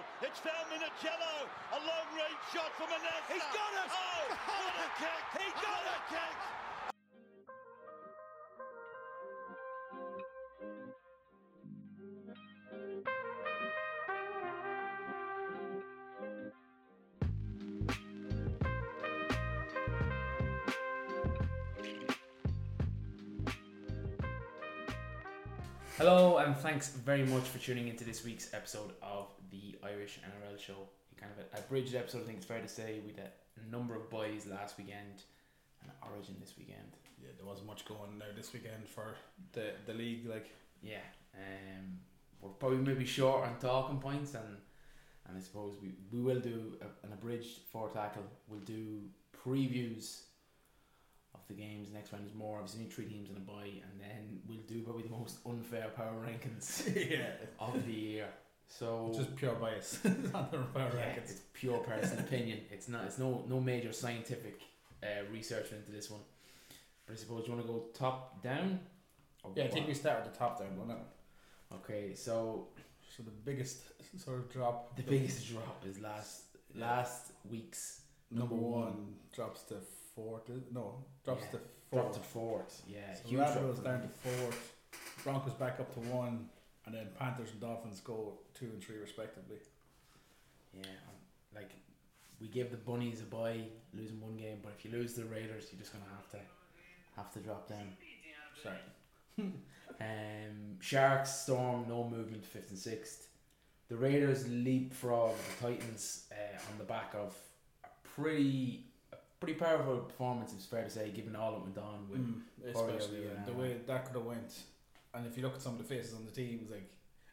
to the middle. It's found Minichiello. A long range shot from Manassa. He's got it. Oh, what a kick. He got what a kick. Hello, and thanks very much for tuning into this week's episode of the Irish NRL show. Kind of a, a bridged episode, I think it's fair to say. We had a number of buys last weekend and Origin this weekend. Yeah, there wasn't much going there this weekend for the the league. Like, Yeah, um, we're probably maybe short on talking points, and and I suppose we, we will do a, an abridged four tackle. We'll do previews of the games. Next round is more obviously three teams in a buy, and then we'll do probably the most unfair power rankings yeah, of the year. So just pure bias on the power Yeah, it's pure personal opinion. It's not. It's no no major scientific uh, research into this one. But I suppose you want to go top down. Yeah, I think we start with the top down, it? Okay, so So the biggest sort of drop, the biggest drop is last last week's number number one, one. drops to fourth. No, drops Yeah, to fourth. to fourth. Yeah, So huge Rabbitohs down to fourth. Broncos back up to one, and then Panthers and Dolphins go two and three respectively. Yeah, um, like we give the bunnies a bye, losing one game, but if you lose the Raiders, you're just gonna have to have to drop down. Sorry. Um, Sharks, Storm, no movement, fifth and sixth. The Raiders leapfrog the Titans uh, on the back of a pretty, a pretty powerful performance. It's fair to say, given all that went on with. Mm, Oreo, especially yeah. the way that could have went, and if you look at some of the faces on the teams, like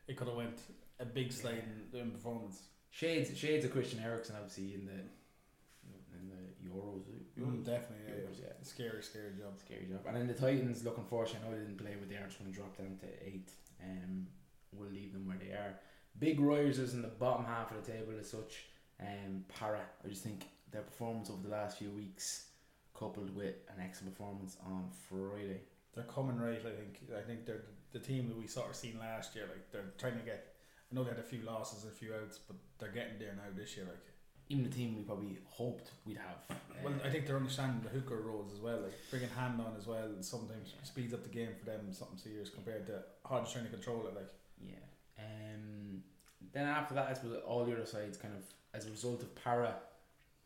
it could have went a big slide in, in performance. Shades, shades of Christian Eriksen, obviously in the in the Euros. Mm, definitely, yeah, Euros, yeah. Scary, scary job. Scary job. And then the Titans, looking fortunate, I know they didn't play, with are just going to drop down to eight. Um, we'll leave them where they are. Big risers in the bottom half of the table as such. Um, Parra, I just think their performance over the last few weeks, coupled with an excellent performance on Friday. They're coming right. I think. I think they're the team that we sort of seen last year. Like they're trying to get. I know they had a few losses, and a few outs, but they're getting there now this year. Like, Even the team we probably hoped we'd have. well, Uh, I think they're understanding the hooker roles as well. Like bringing hand on as well. Sometimes speeds up the game for them. Something serious compared to Hodge trying to control it. Like, Yeah. Um, then after that, I suppose all the other sides kind of, as a result of Parra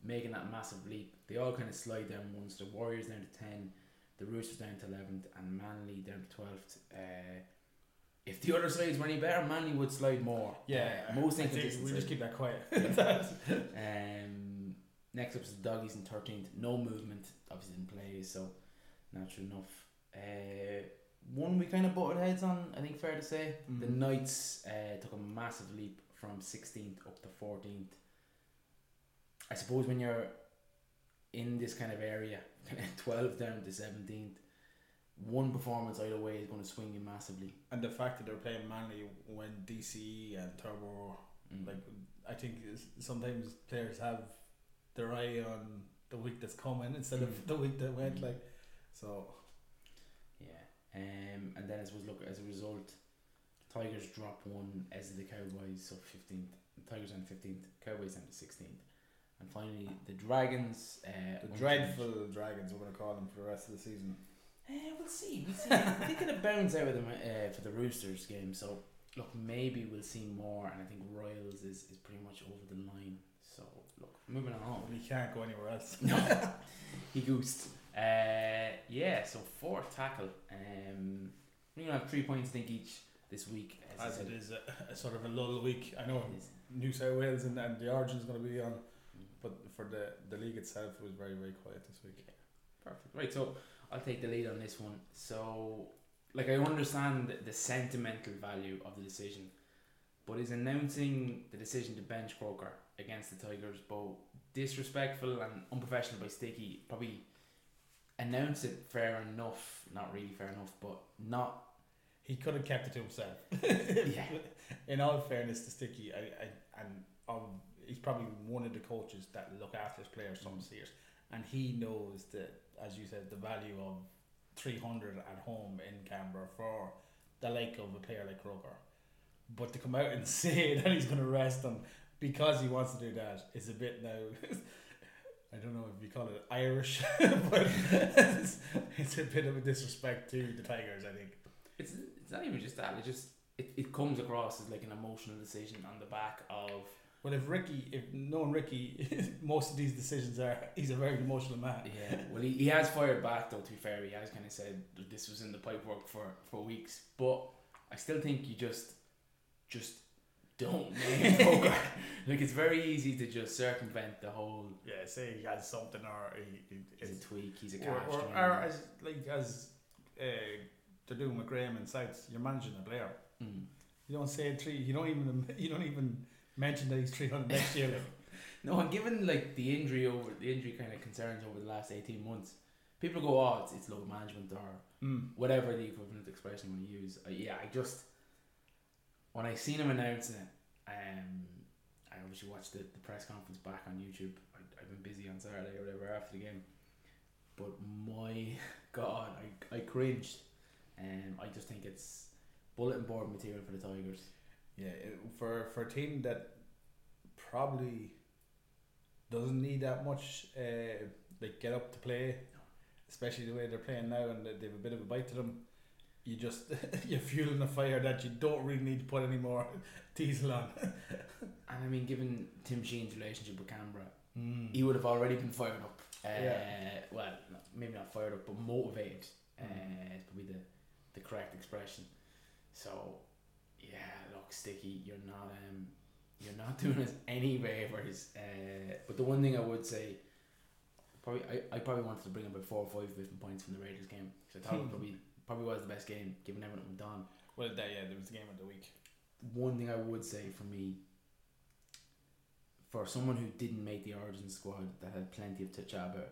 making that massive leap, they all kind of slide down once. The Warriors down to 10, the Roosters down to 11th, and Manly down to 12th. Uh, if the other were any better, Manly would slide more. yeah, Uh, most I think inconsistent. we just keep that quiet. Um, next up is the Doggies in 13th. No movement. Obviously didn't play, so natural enough. Uh, one we kind of butted heads on, I think fair to say. The Mhm. Knights uh, took a massive leap from 16th up to 14th. I suppose when you're in this kind of area, 12 down to 17th, one performance either way is going to swing you massively. and the fact that they're playing Manly when DCE and Turbo, Mm. like I think sometimes players have their eye on the week that's coming instead Mm. of the week that went. Mm. Like, so Yeah. Um, and then as was look as a result, Tigers drop one as the Cowboys, so fifteenth. Tigers on fifteenth, Cowboys on the sixteenth, and finally the Dragons. Uh, the dreadful dragons, we're gonna call them for the rest of the season. Eh, we'll see. We'll see. I think it'll bounce out of them uh, for the Roosters game. So look, maybe we'll see more. And I think Royals is, is pretty much over the line. So look, moving on. We can't go anywhere else. No, he goosed. Uh, yeah. So fourth tackle. Um, we're gonna have three points I think each this week. I As it is a, a sort of a lull week. I know New South Wales and, and the Origin is going to be on, Mm. but for the, the league itself, it was very, very quiet this week. Perfect. Right, so I'll take the lead on this one. So, like, I understand the, sentimental value of the decision, but is announcing the decision to bench Croker against the Tigers both disrespectful and unprofessional by Sticky? Probably announce it fair enough, not really fair enough, but not. He could have kept it to himself. Yeah. In all fairness to Sticky, I, I and um, he's probably one of the coaches that look after his players some Mm. years, and he knows that, as you said, the value of three hundred at home in Canberra for the like of a player like Croker. But to come out and say that he's going to rest him because he wants to do that is a bit now. I don't know if you call it Irish, but it's, it's a bit of a disrespect to the Tigers. I think. It's, it's not even just that. It just it, it comes across as like an emotional decision on the back of Well, if Ricky, if knowing Ricky, most of these decisions are he's a very emotional man. Yeah, well, he, he has fired back though. To be fair, he has kind of said that this was in the pipework for for weeks. But I still think you just just don't name Bogart. like it's very easy to just circumvent the whole. Yeah, say he has something or he, he He's a tweak. He's a or, calf or, strain. or as like as uh, they're doing with Graham and South, you're managing a player. Mm. You don't say three. You don't even you don't even mention that he's three hundred next year. Like. No, and given like the injury over the injury kind of concerns over the last eighteen months, people go, "Oh, it's, it's load management or Mm. whatever the equivalent expression you want to use." Uh, yeah, I just when I seen him announcing it, um, I obviously watched the, the press conference back on YouTube. I, I've been busy on Saturday or whatever after the game, but my God, I I cringed, and I just think it's bulletin board material for the Tigers. Yeah, it, for for a team that probably doesn't need that much, uh, like get up to play, especially the way they're playing now, and they have a bit of a bite to them. You just you're fueling a fire that you don't really need to put any more diesel on. And I mean, given Tim Sheens' relationship with Canberra, Mm. he would have already been fired up. Uh, Yeah. Well, maybe not fired up, but motivated. Uh, Mm. is probably the, the correct expression. So, yeah, look, Sticky, you're not um, you're not doing us any favors. Uh, but the one thing I would say, probably I, I probably wanted to bring about four or five different points from the Raiders game because I thought it probably probably was the best game given everything we've done. Well, that yeah, there was the game of the week. One thing I would say for me, for someone who didn't make the Origin squad that had plenty of to chat about,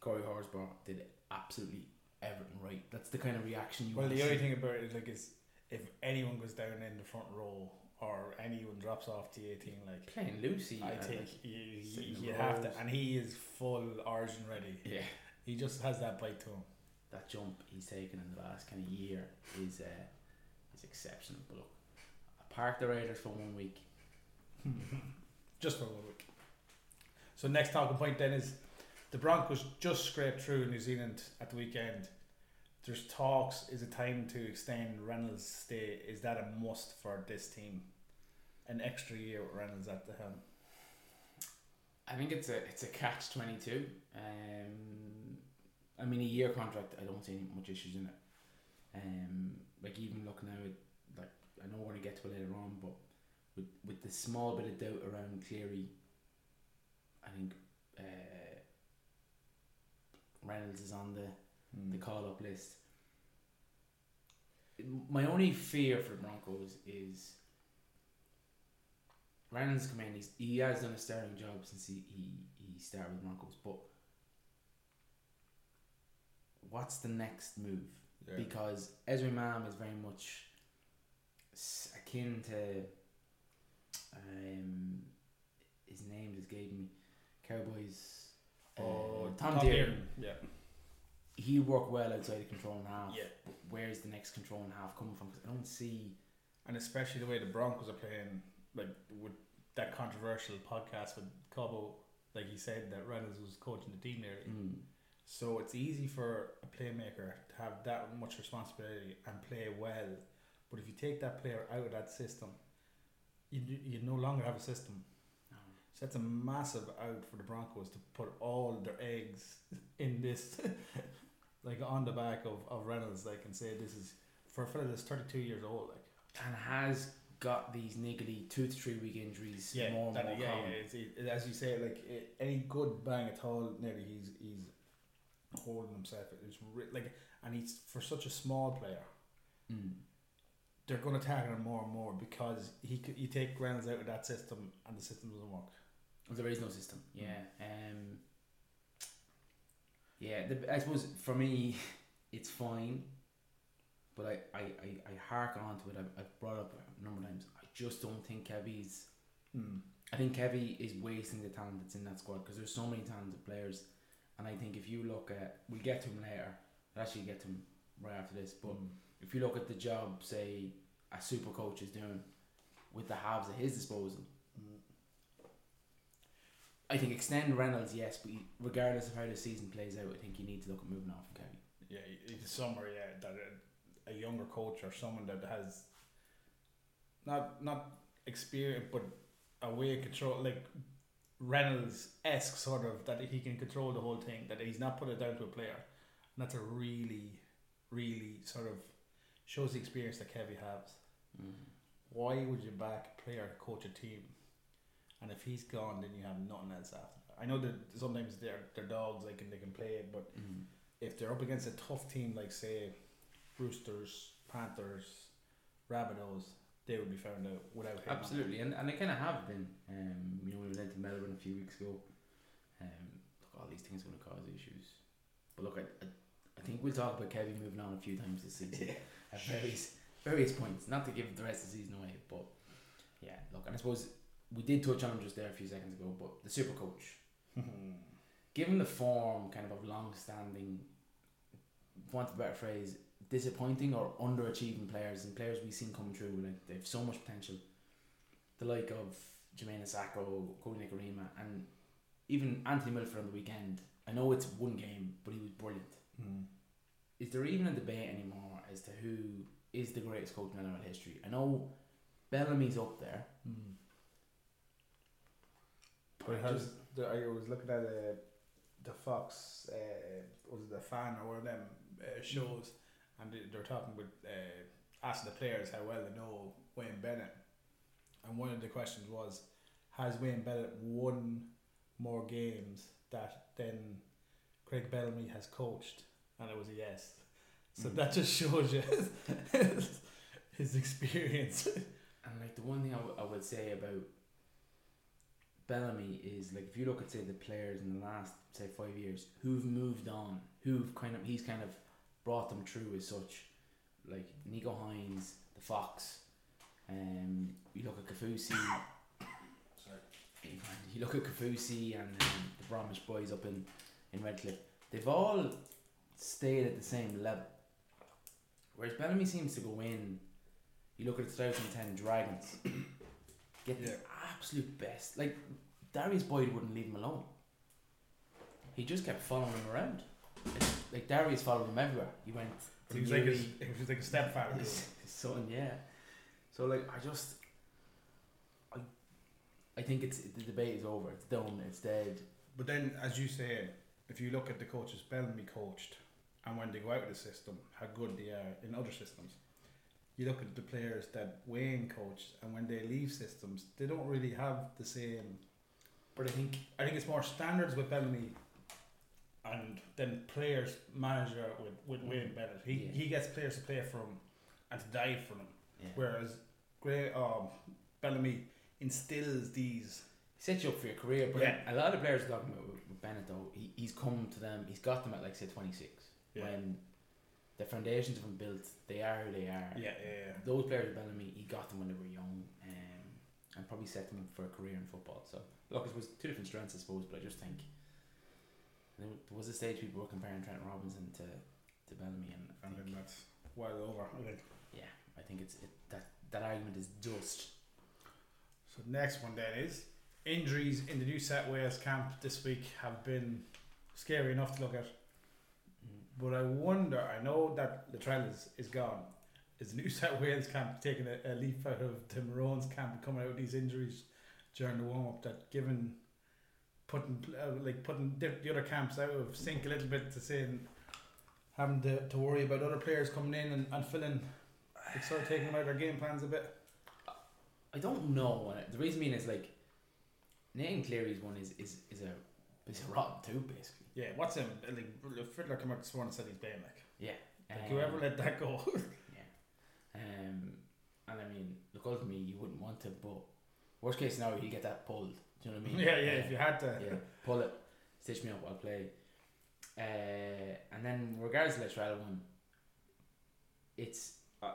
Corey Horsburgh did absolutely everything right. That's the kind of reaction you Well, want the only thing about it like is if anyone goes down in the front row or anyone drops off the eighteen, like Playing Lucy, I uh, think like, you, you, in you the have to, and he is full Origin ready. yeah, He just has that bite to him. that jump he's taken in the last kind of year is uh, is exceptional. But look, park the Raiders for one week. just for one week. So next talking point then is the Broncos just scraped through New Zealand at the weekend. There's talks. Is it time to extend Reynolds' stay? Is that a must for this team? An extra year with Reynolds at the helm. I think it's a it's a catch twenty two. Um, I mean a year contract. I don't see any much issues in it. Um, like even looking now at like I know we're gonna get to it later on, but with with the small bit of doubt around Cleary, I think uh, Reynolds is on the the call up list. My only fear for the Broncos is Reynolds come in. He's, he has done a sterling job since he, he, he started with Broncos, but what's the next move? Yeah. Because Ezra Mam is very much akin to um, his name just gave me Cowboys. uh, Oh, Tom, Deere. Yeah. He work well outside of control and half. Yeah. But where's the next control and half coming from? 'Cause I don't see. And especially the way the Broncos are playing, like with that controversial podcast with Cobbo, like he said that Reynolds was coaching the team there. Mm, So it's easy for a playmaker to have that much responsibility and play well. But if you take that player out of that system, you you no longer have a system. So that's a massive out for the Broncos to put all their eggs in this, like on the back of, of Reynolds, like and say this is for a fella that's thirty two years old, like and has got these niggly two to three week injuries yeah, more and more yeah, common. yeah, it's, it, as you say, like it, any good bang at all, nearly he's he's holding himself. It's re- like, and he's for such a small player, Mm. they're going to target him more and more because he could, you take Reynolds out of that system and the system doesn't work. There is no system. Yeah. Um. Yeah, the, I suppose for me, it's fine, but I, I, I, I hark on to it. I've, I've brought up a number of times. I just don't think Kevy's. Mm. I think Kevy is wasting the talent that's in that squad because there's so many talented players, and I think if you look at, we'll get to him later. I'll actually get to him right after this, but Mm. if you look at the job, say a super coach is doing with the halves at his disposal. I think extend Reynolds, yes, but regardless of how the season plays out, I think you need to look at moving off from Kevy. Yeah, it's somewhere yeah that a, a younger coach or someone that has not not experience but a way of control like Reynolds esque sort of that he can control the whole thing that he's not put it down to a player and that's a really really sort of shows the experience that Kevy has. Mm. Why would you back a player to coach a team? And if he's gone, then you have nothing else after. I know that sometimes they're they're dogs, like and they can play it, but Mm. if they're up against a tough team like say Roosters, Panthers, Rabbitohs, they would be found out without him. Absolutely, and, and they kind of have been. Um, you know, we went to Melbourne a few weeks ago. Um, look, all these things are going to cause issues. But look, I, I, I think we'll talk about Kevin moving on a few times this season at various various points. Not to give the rest of the season away, but yeah, look, and I suppose we did touch on him just there a few seconds ago. But the super coach, given the form kind of of long-standing, for want a better phrase, disappointing or underachieving players and players we've seen come through, like they have so much potential. The like of Jamayne Isaako, Kodi Nikorima, and even Anthony Milford on the weekend. I know it's one game, but he was brilliant. Hmm. Is there even a debate anymore as to who is the greatest coach in NRL history? I know Bellamy's up there. Hmm. But I has, just- the, I was looking at uh, the Fox, uh, was it the fan or one of them uh, shows, and they, they were talking with uh, asking the players how well they know Wayne Bennett, and one of the questions was, has Wayne Bennett won more games that than Craig Bellamy has coached? And it was a yes. So Mm. that just shows you his experience. And like the one thing I, w- I would say about Bellamy is like if you look at say the players in the last say five years who've moved on, who've kind of he's kind of brought them through as such, like Nicho Hynes, the Fox, um, you look at Kaufusi. Sorry. You look at Kaufusi and um, the Bromwich boys up in in Redcliffe. They've all stayed at the same level. Whereas Bellamy seems to go in. You look at the 2010 Dragons, get the absolute best. Like Darius Boyd wouldn't leave him alone. He just kept following him around. Like, like Darius followed him everywhere. He went. to He was like his, he was like a stepfather. his, his son, yeah. So like I just, I, I think it's the debate is over. It's done. It's dead. But then, as you say, if you look at the coaches Bellamy coached, and when they go out of the system, how good they are in other systems. You look at the players that Wayne coached, and when they leave systems, they don't really have the same. But I think I think it's more standards with Bellamy, and then players manager with, with Wayne Bennett. He Yeah. he gets players to play for him, and to die for them. yeah. Whereas Gray, um, Bellamy instills these. set you up for your career. But Yeah. a lot of players are talking about with, Bennett though. He, he's come to them. He's got them at like say twenty six when the foundations have been built. They are who they are. Yeah, yeah, yeah. Those players Bellamy, he got them when they were young, um, and probably set them up for a career in football. So look, it was two different strengths, I suppose. But I just think there was a stage people were comparing Trent Robinson to to Bellamy, and I And think, then that's well over. I think. yeah, I think it's it, that that argument is dust. So the next one then is injuries in the New South Wales camp this week have been scary enough to look at. But I wonder. I know that Latrell is, is gone. Is New South Wales camp taking a, a leaf out of Tim Maroons camp coming out with these injuries during the warm up? That given putting uh, like putting the, the other camps out of sync a little bit to saying having to, to worry about other players coming in and, and filling. It's sort of taking out their game plans a bit. I don't know. The reason being is like Nathan Cleary's one is is is a is a rotten two basically. Yeah, what's him like? Fittler came out this morning and said he's playing like. Yeah. Like Um, whoever let that go. Yeah. Um, and I mean, look, ultimately you wouldn't want to, but worst case scenario, you get that pulled. Do you know what I mean? yeah, yeah. If you had to. yeah, pull it, stitch me up, I'll play. Uh, and then regards to the Latrell one, it's uh,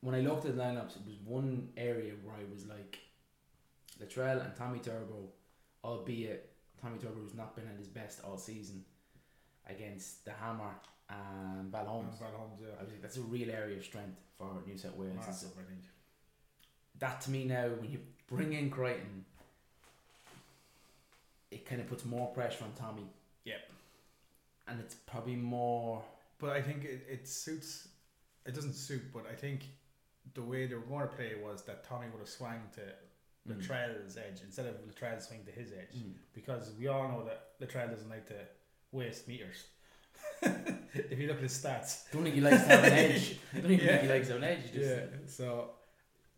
when I looked at the lineups, it was one area where I was like, Latrell and Tommy Turbo, albeit Tommy Turbo's not been at his best all season against the Hammer and Val Holmes. Van Holmes, yeah. I that's a real area of strength for New South Wales. Massive, I think. that to me now, when you bring in Crichton, it kind of puts more pressure on Tommy. Yep. And it's probably more. But I think it, it suits. It doesn't suit, but I think the way they were going to play was that Tommy would have swung to. Latrell's edge instead of Latrell swing to his edge. Mm. Because we all know that Latrell doesn't like to waste meters. if you look at his stats. Don't think he likes to have an edge. I don't even Yeah. think he likes to have an edge. Just, Yeah, so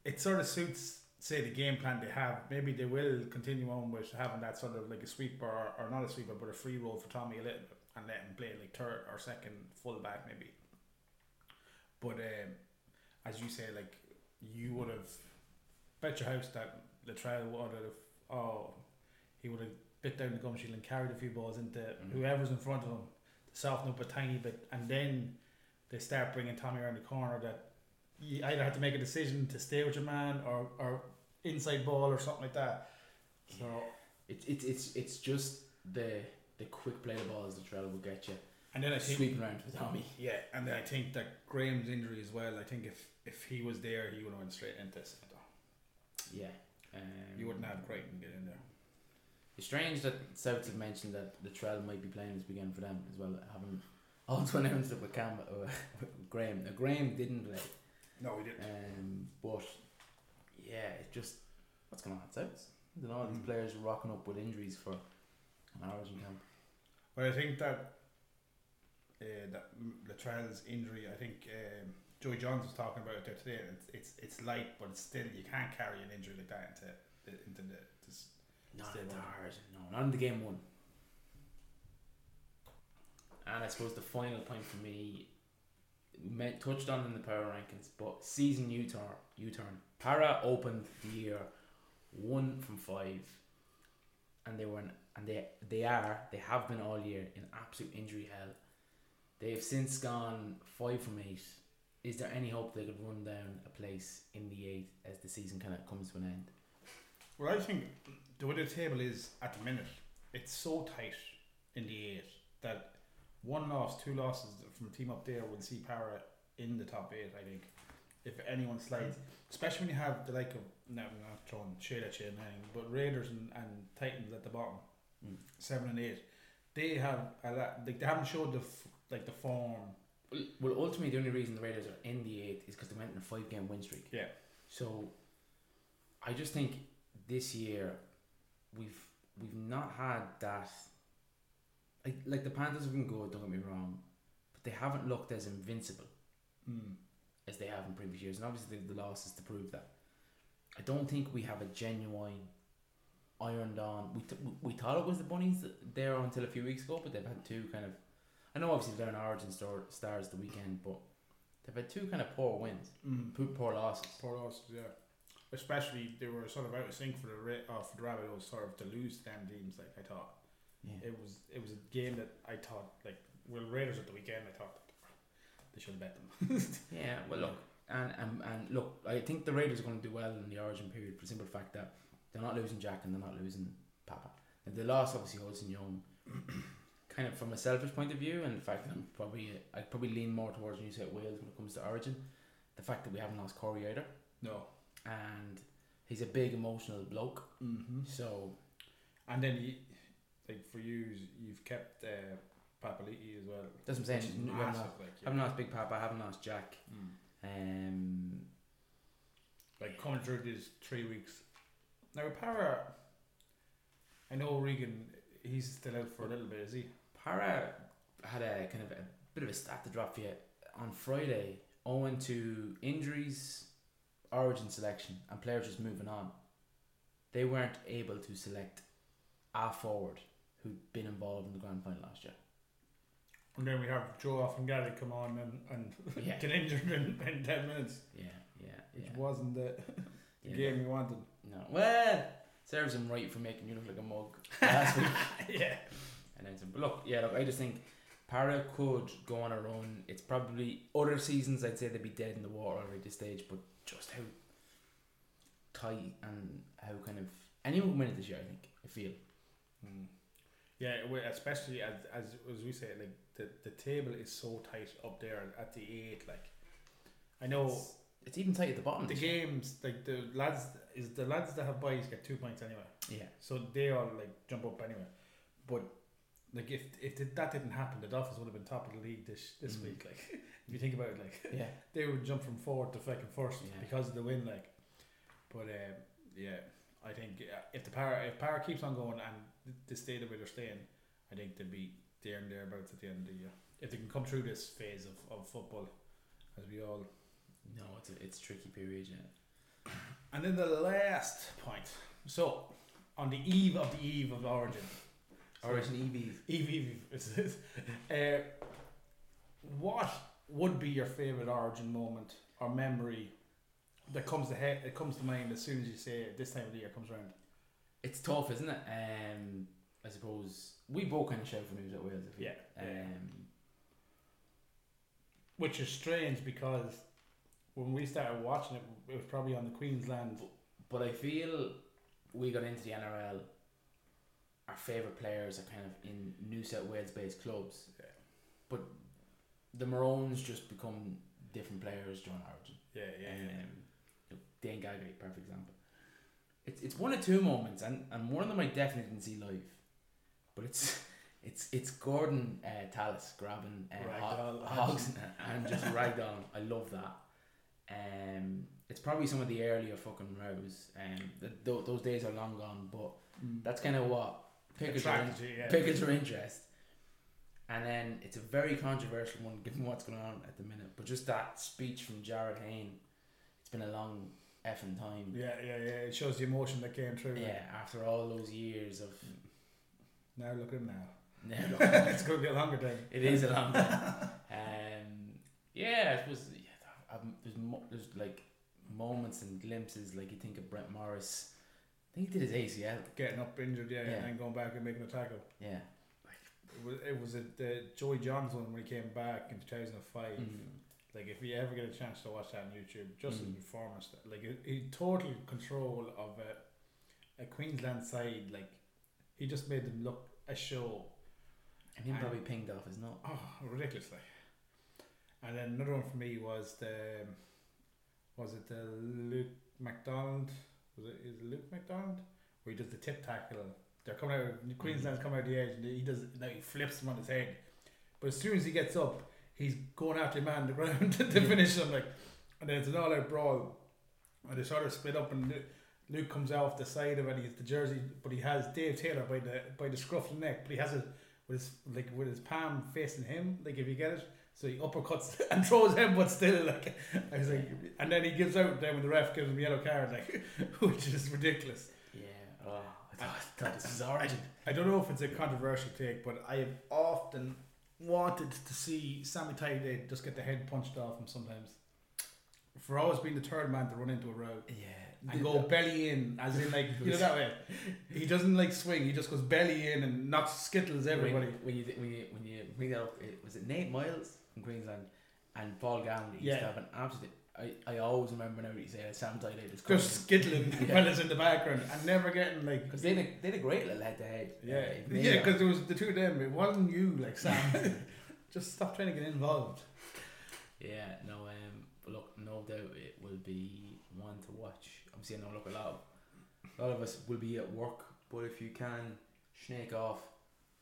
it sort of suits, say, the game plan they have. Maybe they will continue on with having that sort of like a sweeper, or, or not a sweeper, but a free roll for Tommy a little bit and let him play like third or second fullback, maybe. But um, as you say, like, you would have bet your house that Latrell would have, oh, he would have bit down the gum shield and carried a few balls into Mhm. whoever's in front of him to soften up a tiny bit, and then they start bringing Tommy around the corner that you either have to make a decision to stay with your man or, or inside ball or something like that. So It's it's it's it's just the the quick play the balls that Trell will get you and then I think sweeping around with Tommy. yeah, and then I think that Graham's injury as well. I think if if he was there, he would have went straight into centre. Yeah. Um, You wouldn't have Crichton get in there. It's strange that South have mentioned that the Trell might be playing this weekend for them as well. Having also announced it with Cam uh, with Graham. Now Graham didn't play. No, he didn't. Um, but yeah, it just what's going on at South? I don't know. These Mm. players are rocking up with injuries for an Origin camp. But I think that uh, that Latrell's injury, I think um, Joey Johns was talking about it there today. and It's, it's it's light, but it's still you can't carry an injury like that into the, into the. This, Not Stay in the on. No, not in the game one. And I suppose the final point for me, touched on in the power rankings, but season U-turn, U-turn. Parra opened the year one from five, and they were in, and they they are they have been all year in absolute injury hell. They have since gone five from eight. Is there any hope they could run down a place in the eight as the season kind of comes to an end? well, I think the way the table is at the minute, it's so tight in the eight that one loss, two losses from a team up there will see Parra in the top eight. I think if anyone slides, especially when you have the like of now I'm not throwing shade at you and anything, but Raiders and, and Titans at the bottom, Mm. seven and eight, they have a lot. Like they haven't showed the like the form. Well, ultimately, the only reason the Raiders are in the eighth is because they went in a five game win streak. Yeah. So, I just think this year we've we've not had that. Like, like the Panthers have been good. Don't get me wrong, but they haven't looked as invincible Mm. as they have in previous years, and obviously the, the losses to prove that. I don't think we have a genuine ironed on. We, we thought it was the bunnies there until a few weeks ago, but they've had two kind of. I know obviously they're an Origin star, stars the weekend, but they've had two kind of poor wins, Mm. poor, poor losses. Poor losses, yeah. Especially they were sort of out of sync for the uh, for the Rabbitohs sort of to lose to them teams. Like I thought, Yeah. it was it was a game that I thought like well Raiders at the weekend. I thought they should have bet them. Yeah, well, look, and, and and look, I think the Raiders are going to do well in the Origin period for the simple fact that they're not losing Jack and they're not losing Papa. And they lost obviously Hudson Young, kind of from a selfish point of view, and the fact that I'm probably I probably lean more towards New South Wales when it comes to Origin. The fact that we haven't lost Corey either, no. and he's a big emotional bloke, Mm-hmm. so And then you, like for you, you've kept uh, Papali'i as well. That's what I'm saying. which is We haven't massive, lost- like, yeah. haven't lost Big Papa. I haven't lost Jack. Mm. Um, like coming through these three weeks. Now Parra, I know Reagan, he's still out for a little bit, is he? Parra had a kind of a bit of a stat to drop for you on Friday, owing to injuries, origin selection, and players just moving on. They weren't able to select a forward who'd been involved in the grand final last year. And then we have Joe off and Gary come on and, and Yeah. get injured in, in 10 minutes, Yeah, yeah, which yeah. wasn't the, the Yeah, game we wanted. No, well, serves him right for making you look like a mug last week. yeah. But look, yeah, look, I just think Parra could go on a run. It's probably other seasons I'd say they'd be dead in the water already at this stage, but just how tight and how kind of anyone can win it this year. I think I feel. Mm. Yeah, especially as, as as we say, like the, the table is so tight up there at the eight. Like, I know It's, it's even tight at the bottom. the games, like the lads, is the lads that have buys get two points anyway. Yeah, So they all like jump up anyway. But like if if th- that didn't happen, the Dolphins would have been top of the league this this Mm. week. Like if you think about it, like yeah, they would jump from fourth to fucking first Yeah. because of the win. Like, but um, yeah, I think if the power if power keeps on going and th- the state of where they're staying, I think they'll be there and thereabouts at the end of the year if they can come through this phase of, of football, as we all. no, it's a it's a tricky period. Yeah, And then the last point. So on the eve of the eve of Origin. Origin EV. Eve, Eve, Eve. It's- uh, what would be your favorite origin moment or memory that comes to head, it comes to mind as soon as you say it, this time of the year comes around? It's tough, isn't it? Um, I suppose we both kind of shout for New South Wales. I feel. Yeah, yeah. Um, Which is strange because when we started watching it, it was probably on the Queensland. But I feel we got into the NRL. Our favourite players are kind of in New South Wales based clubs. Yeah. But the Maroons just become different players during Origin. Yeah, yeah, yeah. Um, look, Dane Gagai, perfect example. It's it's one of two moments, and, and one of them I definitely didn't see live. But it's it's it's Gorden uh, Tallis grabbing uh, Ragdoll. Ho- Hogs and just ragdoll. I love that. Um, it's probably some of the earlier fucking rows. Um, th- th- those days are long gone, but that's kind of what pickles your, you, yeah. pickles your interest. And then it's a very controversial one given what's going on at the minute. But just that speech from Jarryd Hayne, it's been a long effing time. Yeah, yeah, yeah. It shows the emotion that came through. Yeah, after all those years of Now look at him now. no, it's going to be a longer time. it is a long time. Um, yeah, it was. Yeah, there's mo- there's like moments and glimpses. Like you think of Brent Morris. Think he did his ACL. Getting up injured, yeah, Yeah. and then going back and making a tackle. Yeah. It was, it was a, the Joey Johns one when he came back in 2005. Mm. Like, if you ever get a chance to watch that on YouTube, just his Mhm. performance, like, he, he total control of a, a Queensland side. Like, he just made them look a show. And him And- probably pinged off his nut. Oh, ridiculously. And then another one for me was the, was it the Luke McDonald? Was it, is it Luke McDonald? Where he does the tip tackle. They're coming out, mm-hmm. Queensland's coming out the edge, and he does, now he flips him on his head. But as soon as he gets up, he's going after man on the ground to Yeah. finish him. Like, and then it's an all out brawl. And they sort of split up, and Luke comes out off the side of it. He's the jersey, but he has Dave Taylor by the by the scruff of the neck. But he has it with his like with his palm facing him. Like if you get it, so he uppercuts and throws him, but still like I was like, and then he gives out. Then when the ref gives him a yellow card, like which is ridiculous. Yeah. Oh, I thought, I thought this origin. I don't know if it's a controversial take, but I have often wanted to see Sammy Thaiday just get the head punched off him sometimes. For always being the third man to run into a row Yeah. and go belly in, as in like you know that way. He doesn't like swing; he just goes belly in and knocks skittles everybody. When, when you when you when you bring that up, it, was it Nate Myles from Queensland and Paul Gallen used Yeah. to have an absolute. I, I always remember now you say Sam Thaiday just Just skittling Yeah. fellas in the background and never getting like because they had a, they had a great little head to head. yeah yeah because it was the two of them. It wasn't you like Sam. just stop trying to get involved. yeah no um but look no doubt it will be one to watch. Obviously I know look a lot of a lot of us will be at work, but if you can snake off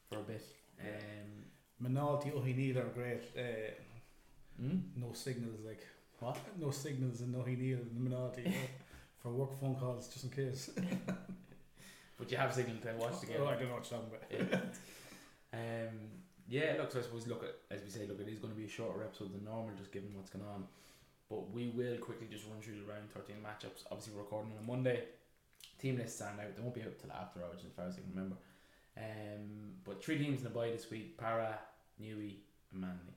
for a bit, um Minalty, O'Heneal are great. Uh, Hmm? no signals, like What? no signals and no and Minalty know, for work phone calls, just in case. But you have signal to watch the game. Oh, I don't know what you're talking about. Yeah. um, yeah, look, so I suppose, look, at, as we say, look, it is going to be a shorter episode than normal, just given what's going on. But we will quickly just run through the round 13 matchups. Obviously, we're recording on a Monday. Team lists stand out. They won't be out till after Origin, as far as I can remember. Um, but three teams in the bye this week Parra, Newey, and Manly.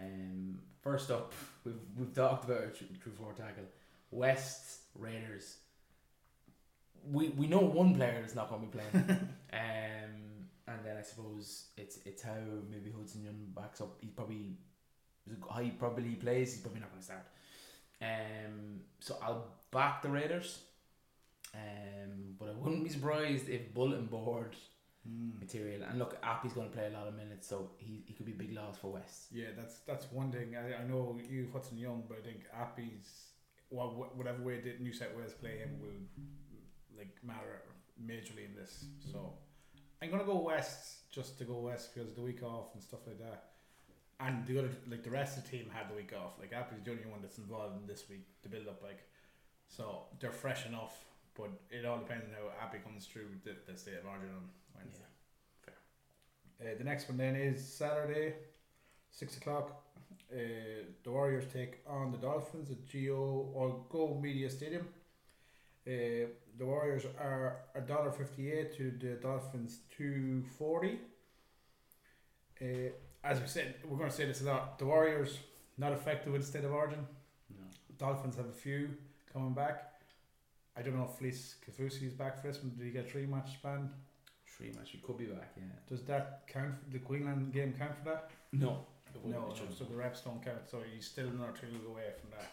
Um, first up, we've, we've talked about our true four tackle. West Raiders. We we know one player that's not going to be playing. um, and then I suppose it's it's how maybe Hudson Young backs up. He probably there's a high probability he plays. He's probably not going to start. Um, so I'll back the Raiders. Um, but I wouldn't be surprised if bulletin board Mm. material. And look, Appy's going to play a lot of minutes, so he, he could be big loss for West. Yeah, that's that's one thing. I, I know you Hudson Young, but I think Appy's well, whatever way that New South Wales play him will like matter majorly in this. So I'm gonna go west just to go west because the week off and stuff like that. And the other like the rest of the team had the week off. Like Appy's the only one that's involved in this week, the build up like so they're fresh enough. But it all depends on how Appy comes through the, the state of origin Wednesday. Uh, the next one then is Saturday, six o'clock. Uh, the Warriors take on the Dolphins at Geo or Go Media Stadium. Uh, the Warriors are a dollar fifty eight to the Dolphins two forty. Uh, as we said, we're going to say this a lot. The Warriors not effective with the state of origin. No. Dolphins have a few coming back. I don't know if Felise Kaufusi is back for this one. Did he get a three match ban? Three match, he could be back, yeah. Does that count? For, the Queensland game count for that? No. No, so the reps don't count. So he's still another two away from that.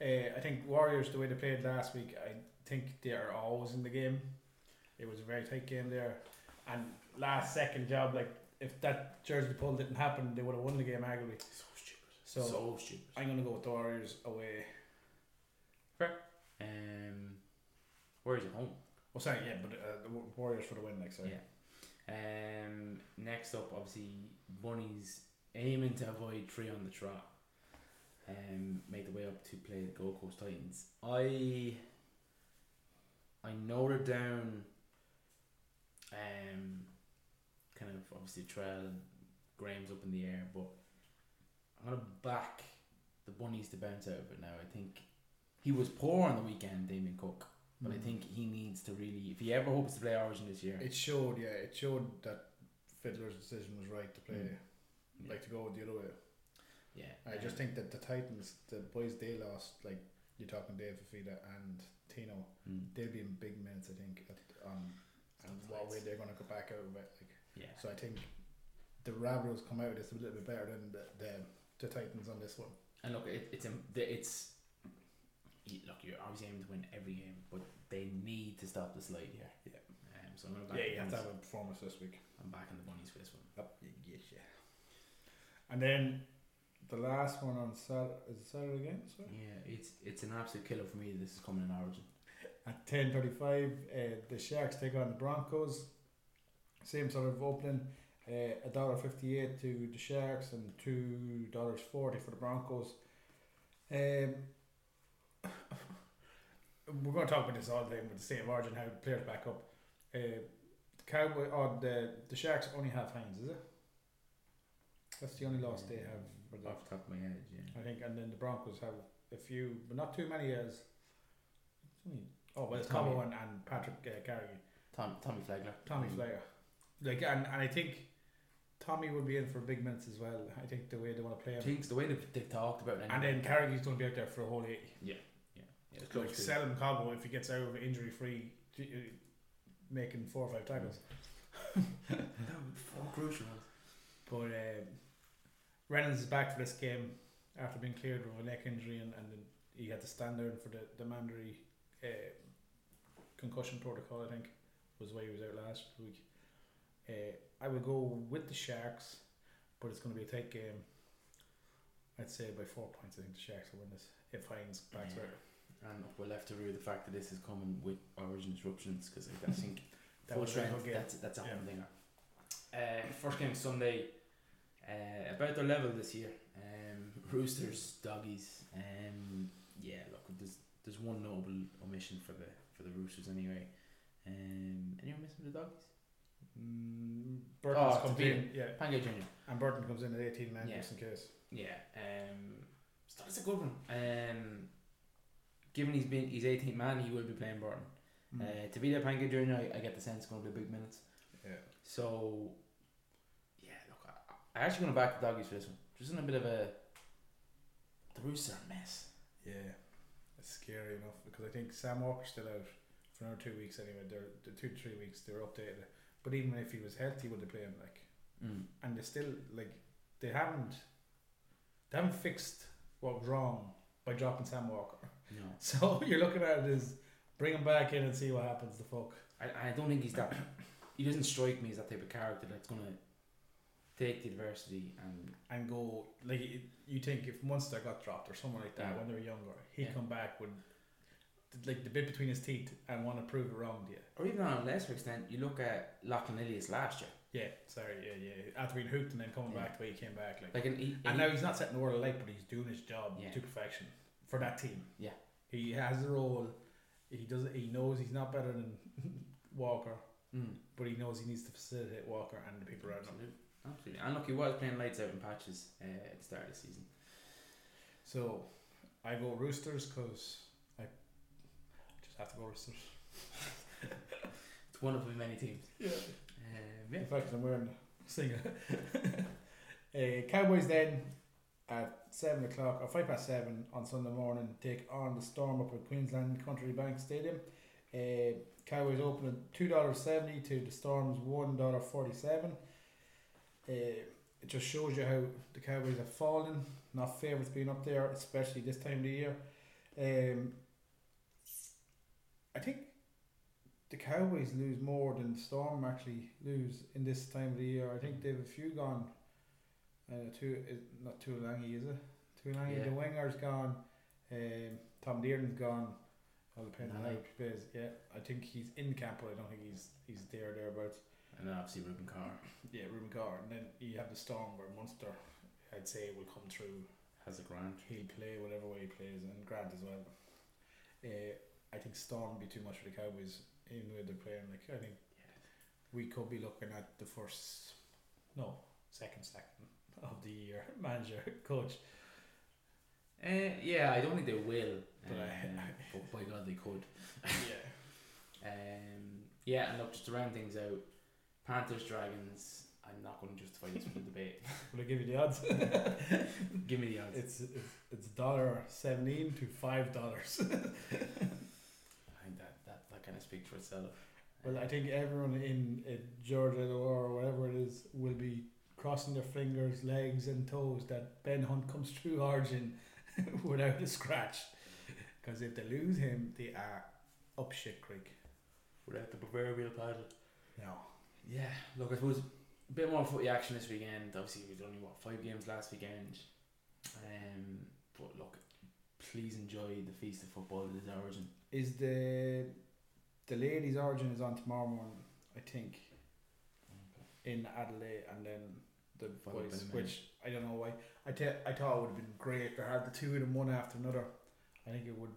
Uh, I think Warriors, the way they played last week, I think they are always in the game. It was a very tight game there, and last second job, like if that jersey pull didn't happen, they would have won the game arguably. So stupid. So, So, stupid. I'm gonna go with the Warriors away. Um, where's it home? Oh, sorry, yeah, but uh, the Warriors for the win next. Sorry. Yeah. Um, next up, obviously, Bunnies aiming to avoid three on the trot. Um, make the way up to play the Gold Coast Titans. I I noted down. Um, kind of obviously Trell and Graham's up in the air, but I'm gonna back the Bunnies to bounce out of it now. I think he was poor on the weekend, Damien Cook. But I Mm. think he needs to really, if he ever hopes to play Origin this year, It showed, yeah, it showed that Fittler's decision was right to play, Mm. Yeah. like to go with the other way. yeah. I just think that the Titans, the boys they lost, like you're talking Dave Fifita and Tino, mm, they'll be in big minutes, I think, at, um, and what way they're going to go back out of it. Like, yeah. so I think the Ravros come out of this a little bit better than the, the, the Titans on this one. And look, it, it's it's look. You're obviously aiming to win every game, but they need to stop the slide here. Yeah. Um, so I'm gonna back Yeah, you have to have a performance this week. I'm back in the bunnies for this one. Up, yes, yeah. And then the last one on Saturday is it Saturday again. Sorry. Yeah, it's it's an absolute killer for me. This is coming in Origin. At ten thirty five, uh, the Sharks take on the Broncos. Same sort of opening. Uh, a dollar fifty eight to the Sharks and two dollars forty for the Broncos. Um, we're going to talk about this all the time with the state of origin, how players back up. Uh, the Cowboy or the the Sharks only have Hynes, is it? That's the only loss they have. For the, Off the top of my head, yeah. I think, and then the Broncos have a few, but not too many as. Oh, well, it's Tommy. Cobbo and, and Patrick uh, Carrigan. Tom Tommy Flegler. Tommy Mm. Flyer. Like and, and I think Tommy will be in for big minutes as well. I think the way they want to play him. Things the way they've, they've talked about it. And then Carragher's going to be out there for a whole eight. yeah, yeah, it's Like sell him Cobbo if he gets out of injury free, making four or five tackles. Four crucial ones. But um, Reynolds is back for this game after being cleared of a neck injury, and, and he had to stand there for the the mandatory uh, concussion protocol. I think was why he was out last week. Uh, I would go with the Sharks, but it's going to be a tight game. I'd say by four points. I think the Sharks will win this if Hynes backs Yeah. out. And we're left to rue the fact that this is coming with Origin disruptions because I think That full was strength. game. That's that's a Yeah. humdinger. Uh, first game Sunday, about their level this year. Um, Roosters, doggies. Um, yeah, look, there's there's one notable omission for the for the Roosters anyway. Um, anyone missing the doggies? Mm, Burton's Oh, comes in, yeah, Pango Junior. and Burton comes in at 18 man Yeah. just in case. Yeah. Um, so that's a good one. Um, given he's been he's 18 man, he will be playing Burton. Mm. Uh, to be the Pango Junior, I, I get the sense it's going to be big minutes. yeah. So, yeah, look, I, I actually going to back the doggies for this one. Just in a bit of a. The Roosters are a mess. Yeah, it's scary enough because I think Sam Walker's still out for another two weeks anyway. They're the two to three weeks. They're updated. But even if he was healthy, would they play him like? Mm. And they still like they haven't they haven't fixed what was wrong by dropping Sam Walker. No, So you're looking at it as bring him back in and see what happens. The fuck. I, I don't think he's that. He doesn't strike me as that type of character that's going to take the adversity and and go like it- you think if Munster got dropped or someone like that Yeah. when they were younger, he'd Yeah. come back with like the bit between his teeth and want to prove it wrong to you. or even on a lesser extent, you look at Lachlan Ilias last year. Yeah, sorry, yeah, yeah. After being hooked and then coming Yeah. back the way he came back, like, Like, and, he, and he- now he's not setting the world alight, but he's doing his job Yeah. to perfection for that team. Yeah. he has the role. He does. He knows he's not better than Walker, Mm, but he knows he needs to facilitate Walker and the people around him. absolutely, absolutely. And look, he was playing lights out in patches uh, at the start of the season. So, I go Roosters because I just have to go Roosters. It's one of the many teams. Yeah. Um, yeah. In fact, I'm wearing a singer. uh, Cowboys then at seven o'clock or five past seven on Sunday morning take on the Storm up at Queensland Country Bank Stadium. Uh, Cowboys open at two dollars seventy to the Storm's one dollar forty seven. Uh, it just shows you how the Cowboys have fallen. Not favourites being up there, especially this time of the year. Um, I think the Cowboys lose more than the Storm actually lose in this time of the year. I think they've a few gone. Uh, two is not Taulagi, is it? Taulagi, Yeah. the winger's gone. Um, Tom Dearden's gone. All depends on how Nalai. he plays. Yeah, I think he's in camp, but I don't think he's he's there thereabouts. And then obviously Reuben Cotter Yeah, Reuben Cotter, and then you have the Storm where Munster, I'd say, will come through. has a grant. He'll play whatever way he plays, and Grant as well. Uh, I think Storm would be too much for the Cowboys in with the they're playing. Like I think we could be looking at the first, no, second second of the year manager coach. Uh, yeah, I don't think they will, But I- um, but by God they could. yeah, Um, yeah, and look, just to round things out, Panthers, Dragons. I'm not going to justify this for the debate. will I give you the odds? Give me the odds. it's it's it's dollar seventeen to five dollars. I think that, that, that kind of speaks for itself. Well, I think everyone in uh, Georgia or whatever it is will be crossing their fingers, legs, and toes that Ben Hunt comes through Origin without a scratch. Because if they lose him, they are up shit creek. Without the proverbial paddle. No. Yeah, look, I suppose a bit more footy action this weekend. Obviously, we only what five games last weekend. Um, but look, please enjoy the feast of football that is Origin. Is the the ladies' Origin is on tomorrow morning, I think, in Adelaide, and then the boys, which I don't know why. I te- I thought it would have been great to have the two of them one after another. I think it would,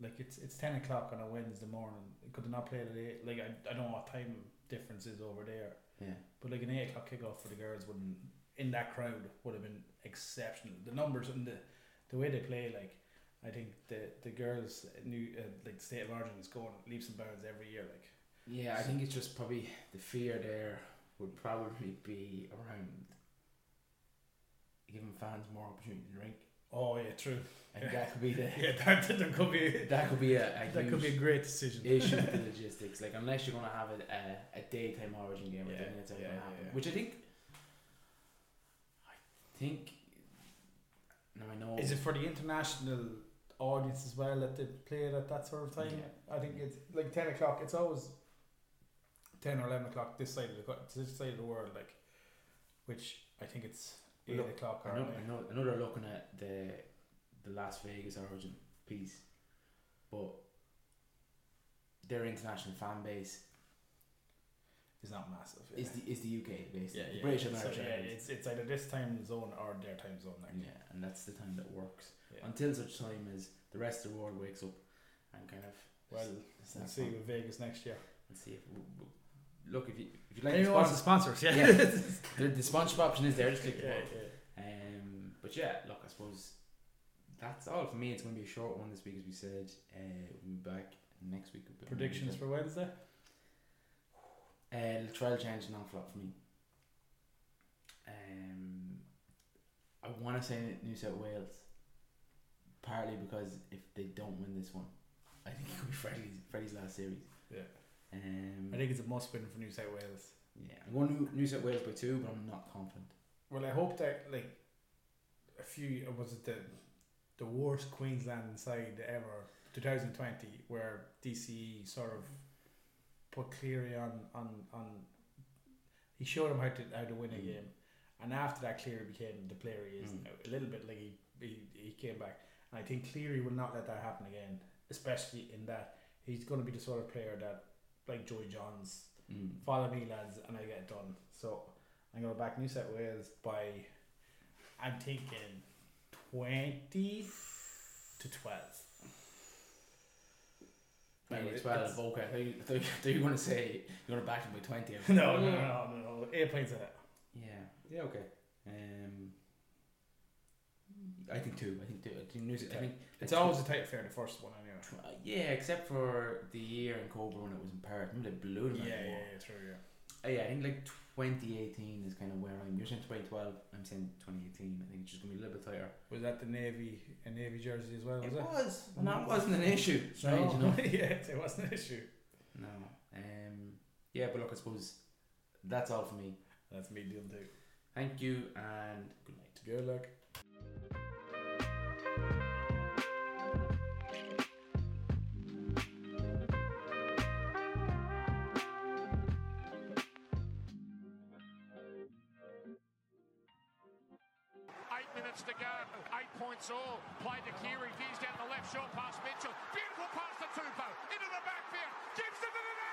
like it's it's ten o'clock on a Wednesday morning. Could they not play eight? Like I, I don't know what time difference is over there, Yeah, but like an eight o'clock kickoff for the girls wouldn't in that crowd would have been exceptional. The numbers and the the way they play, like I think the the girls new uh, like the state of origin is going leaps and bounds every year. Like yeah. I think it's just probably the fear there would probably be around giving fans more opportunity to drink. oh yeah, true. And think that could be the Yeah, that there could be that could be a, a that could be a great decision. issue with the logistics. Like unless you're gonna have a a, a daytime Origin game, Yeah, that's yeah, gonna happen. yeah. Which I think, I think. Now I know. Is it for the international audience as well that they play it at that sort of time? Yeah. I think it's like ten o'clock. It's always ten or eleven o'clock this side of the this side of the world, like which I think it's eight Look, o'clock. I know, I know, I know they're looking at the the Las Vegas Origin piece, but their international fan base is not massive. Is the is the UK basically? yeah, the yeah. British and So, yeah, it's it's either this time zone or their time zone. Like. Yeah, and that's the time that works. Yeah. Until such time as the rest of the world wakes up and kind of Well, We'll see with Vegas next year. Let's see if look if you if you like Anyone the wants to sponsor, sponsor us? yeah, Yeah. the, the sponsorship option is there. Just click the yeah, button. Um, but yeah, look, I suppose that's all for me. It's going to be a short one this week, as we said. Uh, we'll be back next week. Predictions for Wednesday? Uh, trial change non flop for me. Um, I want to say New South Wales, partly because if they don't win this one, I think it could be Freddie's Freddie's last series. Yeah. Um, I think it's a must win for New South Wales. yeah, I'm going New, New South Wales by two, but I'm not confident. Well, I hope that like a few was it the the worst Queensland side ever, 2020, where DCE sort of put Cleary on on on. He showed him how to how to win a Mm. game, and after that, Cleary became the player he is Mm. now. A little bit like he, he he came back, and I think Cleary will not let that happen again. Especially in that he's going to be the sort of player that, like Joey Johns, Mm. follow me lads and I get it done. So I'm gonna back New South Wales by I'm thinking twenty to twelve. Maybe twelve. it's- Okay, I thought you, I thought you, I thought you were going to say you're going to back them by twenty. No, no, no, no, no, no. Eight points in it. Yeah. Yeah. Okay. Um, I think two. I think two. I think, New, I think It's always a tight affair, the first one anyway. Yeah, except for the year in Cobra when it was in Perth. Remember they blew them Yeah, yeah, yeah, true, yeah. Uh, yeah, I think like 2018 is kind of where I'm. You're saying 2012. I'm saying 2018. I think it's just gonna be a little bit tighter. Was that the navy a navy jersey as well? Was it it? was, and that wasn't an issue. Strange no. enough. yeah, it wasn't an issue. No. Um. Yeah, but look, I suppose that's all for me. That's me deal too. Thank you and good night. Good luck. All played to Keary, veers down the left, short past Mitchell. Beautiful pass to Tupou, into the backfield, Gibson to the